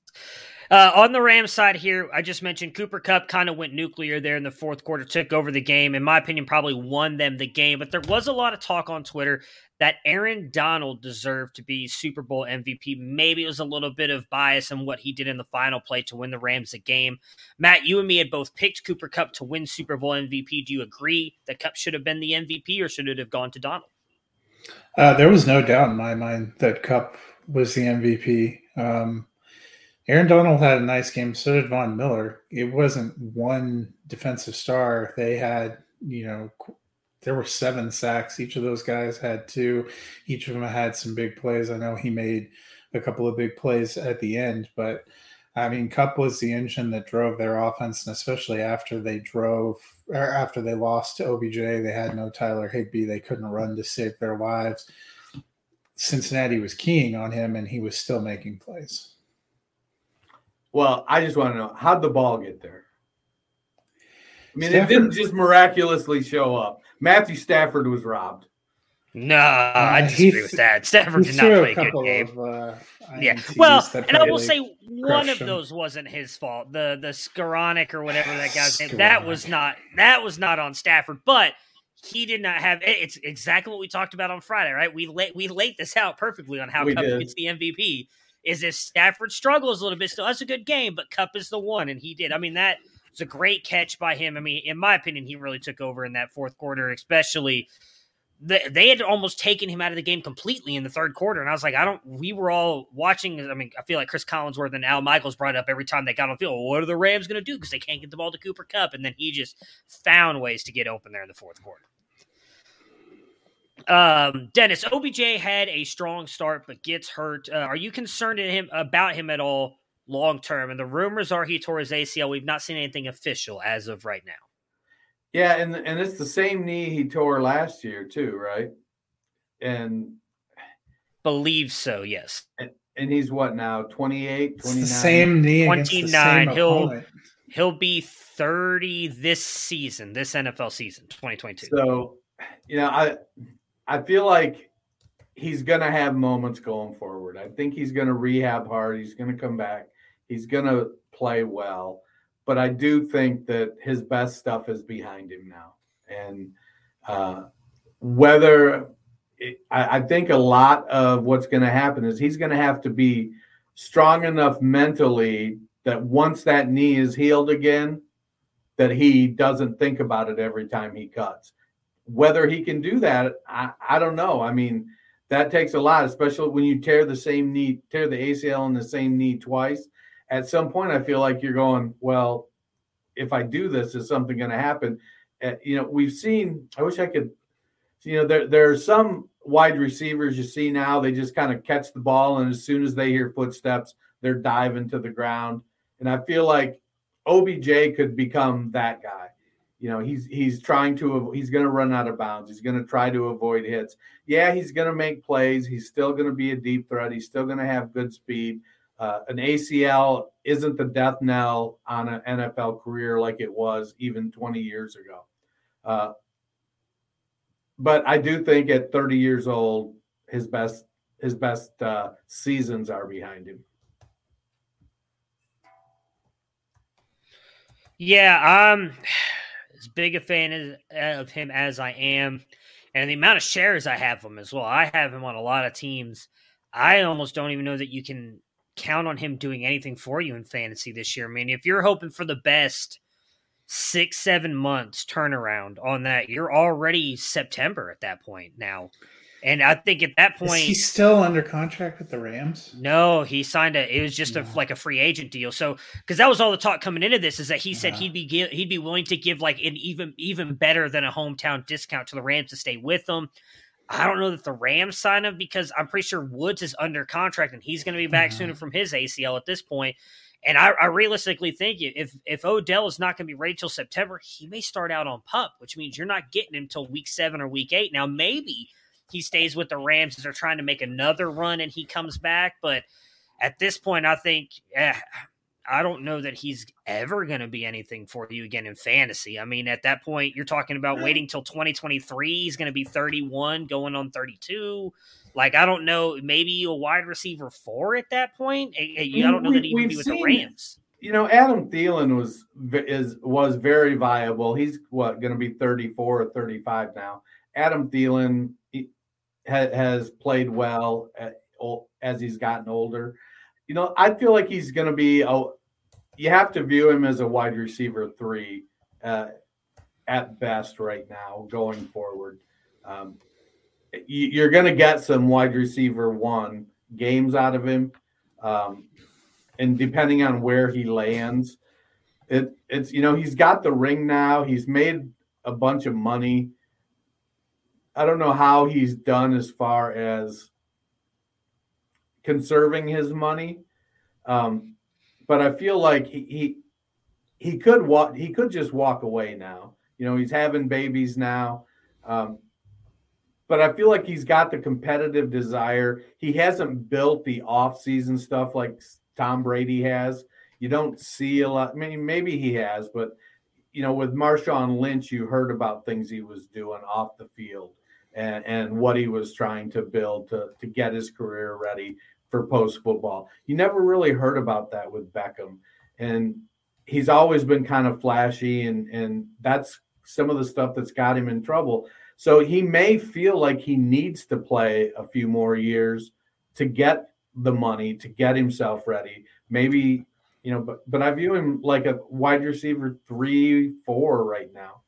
[SPEAKER 1] Uh, on the Rams side here, I just mentioned Cooper Kupp kind of went nuclear there in the fourth quarter, took over the game. In my opinion, probably won them the game. But there was a lot of talk on Twitter that Aaron Donald deserved to be Super Bowl MVP. Maybe it was a little bit of bias in what he did in the final play to win the Rams the game. Matt, you and me had both picked Cooper Kupp to win Super Bowl MVP. Do you agree that Kupp should have been the MVP or should it have gone to Donald?
[SPEAKER 3] Uh, there was no doubt in my mind that Kupp was the MVP. Um, Aaron Donald had a nice game. So did Von Miller. It wasn't one defensive star. They had, you know, there were seven sacks. Each of those guys had two. Each of them had some big plays. I know he made a couple of big plays at the end, but I mean, Kupp was the engine that drove their offense, and especially after they drove or after they lost to OBJ, they had no Tyler Higbee. They couldn't run to save their lives. Cincinnati was keying on him, and he was still making plays.
[SPEAKER 2] Well, I just want to know how'd the ball get there? I mean, Stafford, it didn't just miraculously show up. Matthew Stafford was robbed.
[SPEAKER 1] No, uh, I disagree with that. Stafford did not play a good game. Of, uh, yeah, well, and I will say one of him. those wasn't his fault. The the Skowronek or whatever that guy's name. That was not that was not on Stafford, but he did not have. It's exactly what we talked about on Friday, right? We laid we laid this out perfectly on how Kupp gets the MVP. Is if Stafford struggles a little bit, still has a good game, but Kupp is the one, and he did. I mean that was a great catch by him. I mean, in my opinion, he really took over in that fourth quarter, especially they had almost taken him out of the game completely in the third quarter. And I was like, I don't, we were all watching. I mean, I feel like Cris Collinsworth and Al Michaels brought up every time they got on the field. What are the Rams going to do? Because they can't get the ball to Cooper Kupp. And then he just found ways to get open there in the fourth quarter. Um, Dennis, OBJ had a strong start, but gets hurt. Uh, are you concerned him about him at all long term? And the rumors are he tore his ACL. We've not seen anything official as of right now.
[SPEAKER 2] Yeah, and and it's the same knee he tore last year too, right? And
[SPEAKER 1] believe so, yes.
[SPEAKER 2] And, and he's what now? 28, 29?
[SPEAKER 3] the same knee
[SPEAKER 1] 29. He'll opponent. he'll be 30 this season, this NFL season, 2022.
[SPEAKER 2] So, you know, I I feel like he's going to have moments going forward. I think he's going to rehab hard. He's going to come back. He's going to play well but I do think that his best stuff is behind him now. And uh, whether it, I, I think a lot of what's going to happen is he's going to have to be strong enough mentally that once that knee is healed again, that he doesn't think about it every time he cuts. Whether he can do that, I, I don't know. I mean, that takes a lot, especially when you tear the same knee, tear the ACL in the same knee twice at some point I feel like you're going, well, if I do this, is something going to happen? Uh, you know, we've seen. I wish I could. You know, there there are some wide receivers you see now. They just kind of catch the ball, and as soon as they hear footsteps, they're diving to the ground. And I feel like OBJ could become that guy. You know, he's he's trying to he's going to run out of bounds. He's going to try to avoid hits. Yeah, he's going to make plays. He's still going to be a deep threat. He's still going to have good speed uh, an ACL isn't the death knell on an NFL career like it was even 20 years ago. Uh, but I do think at 30 years old, his best his best uh, seasons are behind him.
[SPEAKER 1] Yeah, I'm as big a fan of him as I am, and the amount of shares I have him as well. I have him on a lot of teams. I almost don't even know that you can count on him doing anything for you in fantasy this year. I mean, if you're hoping for the best six, seven months turnaround on that, you're already September at that point now. And I think at that point,
[SPEAKER 3] Is he still under contract with the Rams.
[SPEAKER 1] No, he signed a. It was just a like a free agent deal. So because that was all the talk coming into this is that he said he'd be he'd be willing to give like an even even better than a hometown discount to the Rams to stay with them. I don't know that the Rams sign him because I'm pretty sure Woods is under contract and he's going to be back mm-hmm. sooner from his ACL at this point. And I, I, realistically think if if Odell is not going to be ready till September, he may start out on pup, which means you're not getting him till week seven or week eight. Now maybe he stays with the Rams as they're trying to make another run and he comes back, but at this point, I think eh, I don't know that he's ever going to be anything for you again in fantasy. I mean, at that point, you're talking about mm. waiting till 2023. He's going to be 31, going on 32. Like, I don't know, maybe a wide receiver four at that point. I, I don't know that he would be with seen, the Rams.
[SPEAKER 2] You know, Adam Thielen was is was very viable. He's what going to be 34 or 35 now. Adam Thielen, he, ha- has played well eh, at, as he's gotten older. You know, I feel like he's going to be a. You have to view him as a wide receiver three uh, at best right now, going forward. Um, you, are going to get some wide receiver one games out of him, um, and depending on where he lands, it, it's you know he's got the ring now. He's made a bunch of money. I don't know how he's done as far as conserving his money, um, but I feel like he, he he could walk. He could just walk away now. You know, he's having babies now. Um, but I feel like he's got the competitive desire. He hasn't built the off-season stuff like Tom Brady has. You don't see a lot. I mean, maybe he has, but you know, with Marshawn Lynch, you heard about things he was doing off the field and, and what he was trying to build to, to get his career ready for post football. You never really heard about that with Beckham. And he's always been kind of flashy, and, and that's some of the stuff that's got him in trouble. So he may feel like he needs to play a few more years to get the money, to get himself ready. Maybe you know, but but I view him like a wide receiver three, four right now.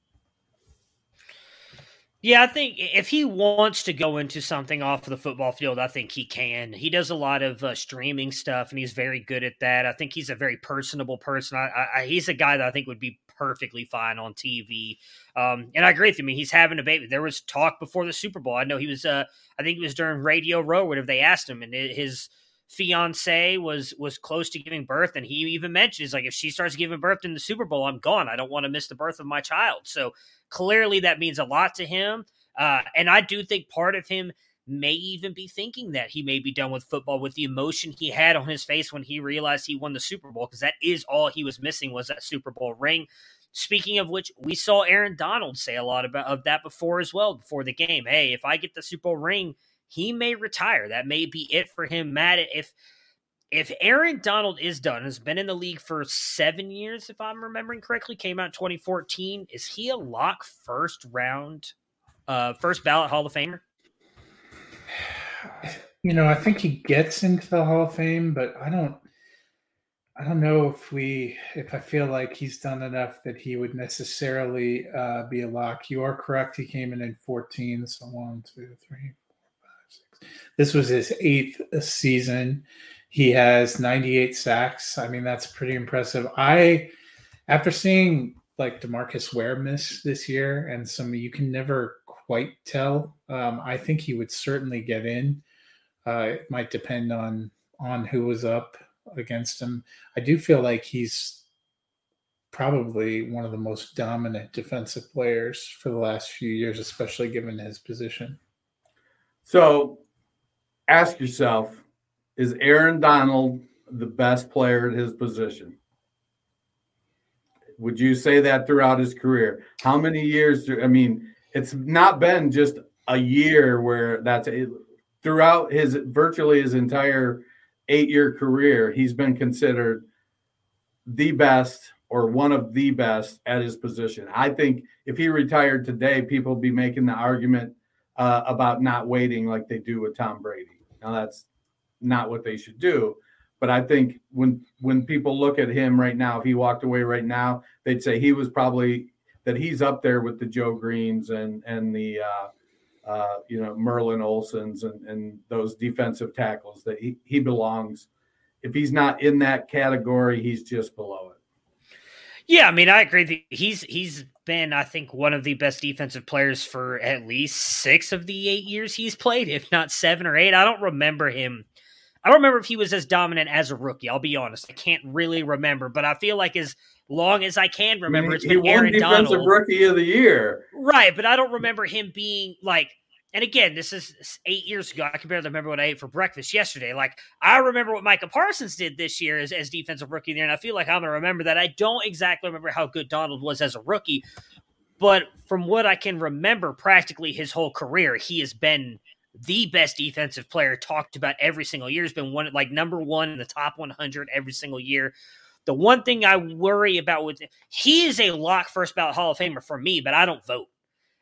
[SPEAKER 1] Yeah, I think if he wants to go into something off of the football field, I think he can. He does a lot of uh, streaming stuff, and he's very good at that. I think he's a very personable person. I, I, he's a guy that I think would be perfectly fine on TV. Um, and I agree with you. I mean, he's having a baby. There was talk before the Super Bowl. I know he was. Uh, I think it was during Radio Row, whatever they asked him, and his fiance was was close to giving birth and he even mentioned he's like if she starts giving birth in the super bowl i'm gone. I don't want to miss the birth of my child. So clearly that means a lot to him uh, and i do think part of him may even be thinking that he may be done with football with the emotion he had on his face when he realized he won the super bowl because that is all he was missing was that super bowl ring. Speaking of which, we saw Aaron Donald say a lot about of that before as well before the game. Hey, if I get the Super Bowl ring, he may retire. That may be it for him. Matt, if if Aaron Donald is done, has been in the league for seven years, if I'm remembering correctly, came out 2014. Is he a lock first round, uh, first ballot Hall of Famer?
[SPEAKER 3] You know, I think he gets into the Hall of Fame, but I don't. I don't know if we, if I feel like he's done enough that he would necessarily uh, be a lock. You are correct. He came in in 14. So one, two, three, this was his eighth season. He has 98 sacks. I mean, that's pretty impressive. I, after seeing like DeMarcus Ware miss this year, and some you can never quite tell. Um, I think he would certainly get in. Uh, it might depend on on who was up against him. I do feel like he's probably one of the most dominant defensive players for the last few years, especially given his position.
[SPEAKER 2] So ask yourself is Aaron Donald the best player at his position? Would you say that throughout his career? How many years? Do, I mean, it's not been just a year where that's a, throughout his virtually his entire eight year career, he's been considered the best or one of the best at his position. I think if he retired today, people would be making the argument uh, about not waiting like they do with Tom Brady. Now that's not what they should do. But I think when when people look at him right now, if he walked away right now, they'd say he was probably that he's up there with the Joe Greenes and and the uh, uh, you know Merlin Olsens and and those defensive tackles that he he belongs. If he's not in that category, he's just below it.
[SPEAKER 1] Yeah, I mean, I agree. That he's he's been, I think, one of the best defensive players for at least six of the eight years he's played, if not seven or eight. I don't remember him. I don't remember if he was as dominant as a rookie. I'll be honest; I can't really remember, but I feel like as long as I can remember, I mean, it's been Aaron
[SPEAKER 2] defensive
[SPEAKER 1] Donald,
[SPEAKER 2] rookie of the year,
[SPEAKER 1] right? But I don't remember him being like and again, this is eight years ago. I can barely remember what I ate for breakfast yesterday. Like I remember what Micah Parsons did this year as, as defensive rookie there, and I feel like I'm gonna remember that. I don't exactly remember how good Donald was as a rookie, but from what I can remember, practically his whole career, he has been the best defensive player talked about every single year. Has been one like number one in the top 100 every single year. The one thing I worry about with he is a lock first ballot Hall of Famer for me, but I don't vote.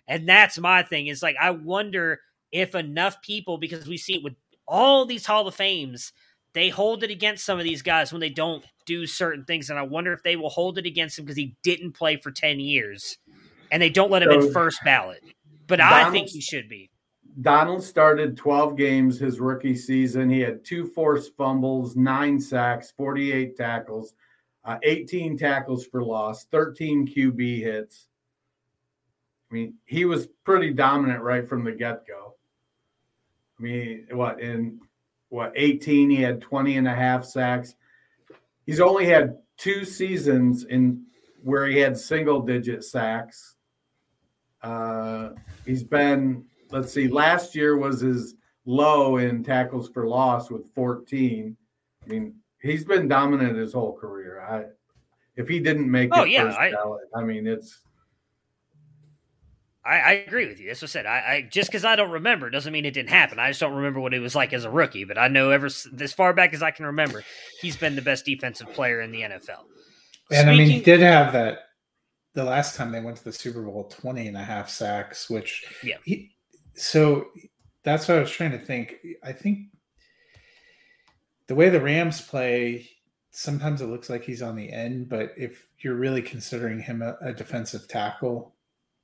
[SPEAKER 1] And that's my thing is like, I wonder if enough people, because we see it with all these Hall of Fames, they hold it against some of these guys when they don't do certain things. And I wonder if they will hold it against him because he didn't play for 10 years and they don't let him so, in first ballot. But Donald, I think he should be.
[SPEAKER 2] Donald started 12 games his rookie season. He had two forced fumbles, nine sacks, 48 tackles, uh, 18 tackles for loss, 13 QB hits. I mean, he was pretty dominant right from the get go. I mean, what in what 18 he had 20 and a half sacks. He's only had two seasons in where he had single digit sacks. Uh, he's been let's see, last year was his low in tackles for loss with 14. I mean, he's been dominant his whole career. I if he didn't make
[SPEAKER 1] oh, yeah, I,
[SPEAKER 2] ballot, I mean it's
[SPEAKER 1] I, I, agree with you. That's what I said. I, I just because I don't remember doesn't mean it didn't happen. I just don't remember what it was like as a rookie. But I know ever as far back as I can remember, he's been the best defensive player in the NFL.
[SPEAKER 3] And Speaking, I mean, he did have that the last time they went to the Super Bowl 20 and a half sacks, which
[SPEAKER 1] yeah.
[SPEAKER 3] He, so that's what I was trying to think. I think the way the Rams play, sometimes it looks like he's on the end, but if you're really considering him a, a defensive tackle,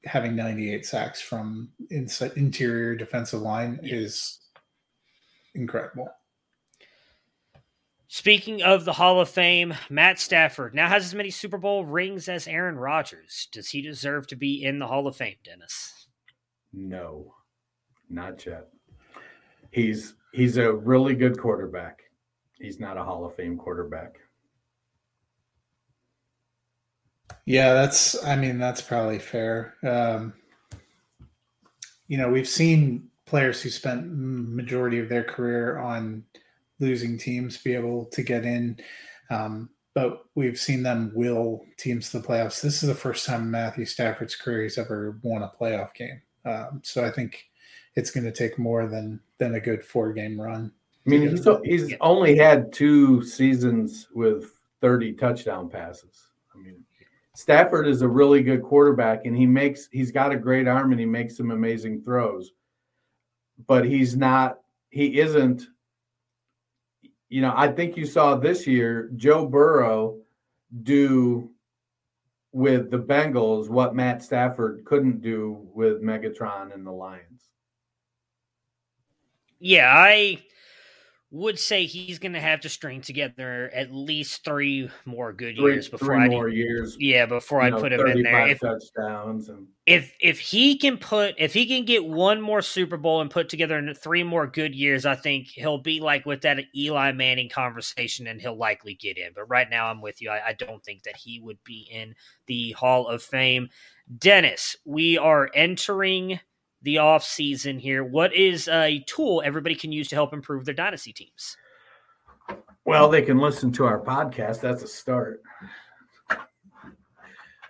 [SPEAKER 3] having 98 sacks from inside interior defensive line yeah. is incredible.
[SPEAKER 1] Speaking of the Hall of Fame, Matt Stafford now has as many Super Bowl rings as Aaron Rodgers. Does he deserve to be in the Hall of Fame, Dennis?
[SPEAKER 2] No, not yet. He's he's a really good quarterback. He's not a Hall of Fame quarterback.
[SPEAKER 3] Yeah, that's. I mean, that's probably fair. Um, you know, we've seen players who spent majority of their career on losing teams be able to get in, um, but we've seen them will teams to the playoffs. This is the first time Matthew Stafford's career he's ever won a playoff game. Um, so I think it's going to take more than than a good four game run.
[SPEAKER 2] I mean, he's, he's only had two seasons with 30 touchdown passes. I mean, Stafford is a really good quarterback and he makes he's got a great arm and he makes some amazing throws. But he's not he isn't you know, I think you saw this year Joe Burrow do with the Bengals what Matt Stafford couldn't do with Megatron and the Lions.
[SPEAKER 1] Yeah, I would say he's going to have to string together at least three more good
[SPEAKER 2] three,
[SPEAKER 1] years before
[SPEAKER 2] three
[SPEAKER 1] I
[SPEAKER 2] more years.
[SPEAKER 1] Yeah, before I put him in there.
[SPEAKER 2] If, touchdowns and
[SPEAKER 1] if if he can put if he can get one more Super Bowl and put together three more good years, I think he'll be like with that Eli Manning conversation, and he'll likely get in. But right now, I'm with you. I, I don't think that he would be in the Hall of Fame. Dennis, we are entering the off season here, what is a tool everybody can use to help improve their dynasty teams?
[SPEAKER 2] Well, they can listen to our podcast. That's a start.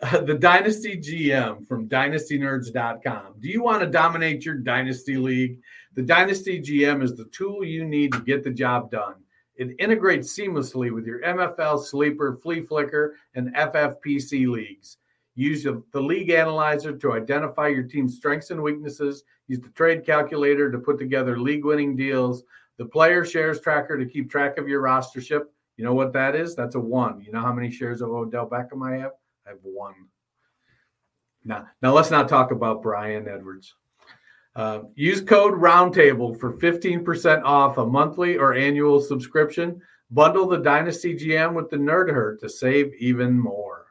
[SPEAKER 2] Uh, the Dynasty GM from dynastynerds.com. Do you want to dominate your dynasty league? The Dynasty GM is the tool you need to get the job done. It integrates seamlessly with your MFL, Sleeper, Fleaflicker, and FFPC leagues. Use the league analyzer to identify your team's strengths and weaknesses. Use the trade calculator to put together league winning deals. The player shares tracker to keep track of your rostership. You know what that is? That's a one. You know how many shares of Odell Beckham I have? I have one. Now, now let's not talk about Bryan Edwards. Uh, use code Roundtable for 15% off a monthly or annual subscription. Bundle the Dynasty GM with the Nerd Herd to save even more.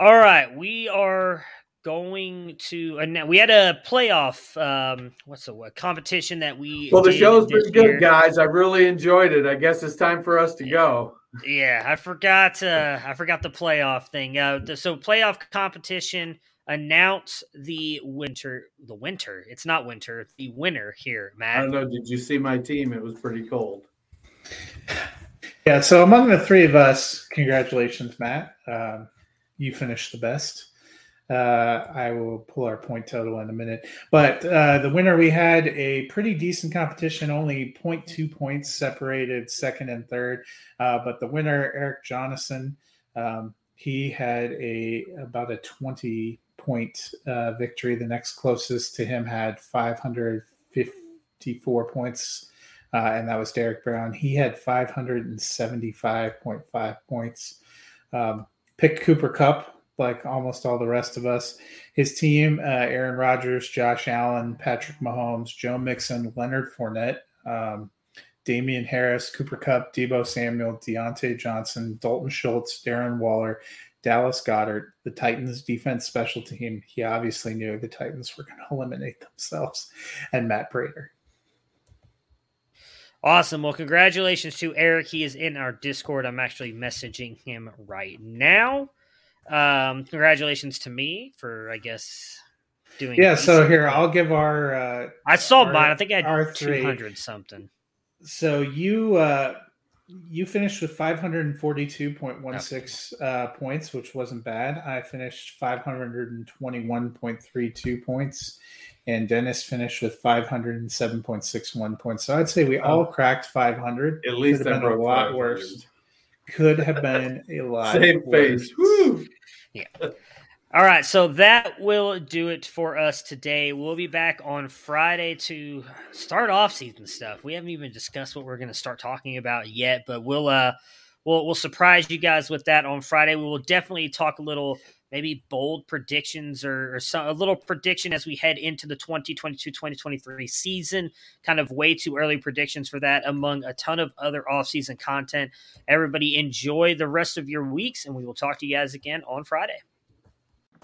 [SPEAKER 1] All right, we are going to and we had a playoff um what's the word competition that we
[SPEAKER 2] well the show's been good guys. I really enjoyed it. I guess it's time for us to go.
[SPEAKER 1] Yeah i forgot uh i forgot the playoff thing. Uh the, so playoff competition announce the winter the winter it's not winter the winner here matt.
[SPEAKER 2] I don't know did you see my team? It was pretty cold.
[SPEAKER 3] Yeah so among the three of us congratulations matt. Um you finished the best. Uh, I will pull our point total in a minute. But uh, the winner, we had a pretty decent competition, only 0.2 points separated second and third. Uh, but the winner, Eric Jonathan, um, he had a about a 20 point uh, victory. The next closest to him had 554 points, uh, and that was Derek Brown. He had 575.5 points. Um, pick Cooper Kupp, like almost all the rest of us. His team: uh, Aaron Rodgers, Josh Allen, Patrick Mahomes, Joe Mixon, Leonard Fournette. Um, Damien Harris, Cooper Kupp, Deebo Samuel, Diontae Johnson, Dalton Schultz, Darren Waller, Dallas Goedert, the Titans defense special team. He obviously knew the Titans were going to eliminate themselves, and Matt Prater.
[SPEAKER 1] Awesome. Well, congratulations to Eric. He is in our Discord. I'm actually messaging him right now. Um, congratulations to me for, I guess, doing.
[SPEAKER 3] Yeah. So here, I'll give our. Uh,
[SPEAKER 1] I saw
[SPEAKER 3] our,
[SPEAKER 1] mine. I think I had 200 something.
[SPEAKER 3] So you uh, you finished with 542.16 uh, points, which wasn't bad. I finished 521.32 points, and Dennis finished with 507.61 points. So I'd say we all cracked 500.
[SPEAKER 2] At least
[SPEAKER 3] Could have been a lot worse. Could have been a lot
[SPEAKER 2] Same
[SPEAKER 3] worse.
[SPEAKER 2] face. Woo!
[SPEAKER 1] All right, so that will do it for us today. We'll be back on Friday to start off season stuff. We haven't even discussed what we're going to start talking about yet, but we'll uh we'll we'll surprise you guys with that on Friday. We will definitely talk a little maybe bold predictions or, or some, a little prediction as we head into the 2022-2023 season. Kind of way too early predictions for that among a ton of other off-season content. Everybody enjoy the rest of your weeks and we will talk to you guys again on Friday.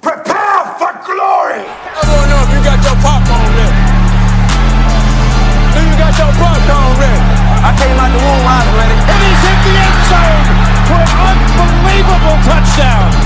[SPEAKER 4] Prepare for glory!
[SPEAKER 5] I wanna know if you got your popcorn ready. Do you got your popcorn ready?
[SPEAKER 4] I came out the womb, I ready.
[SPEAKER 5] And he's hit the end zone for an unbelievable touchdown.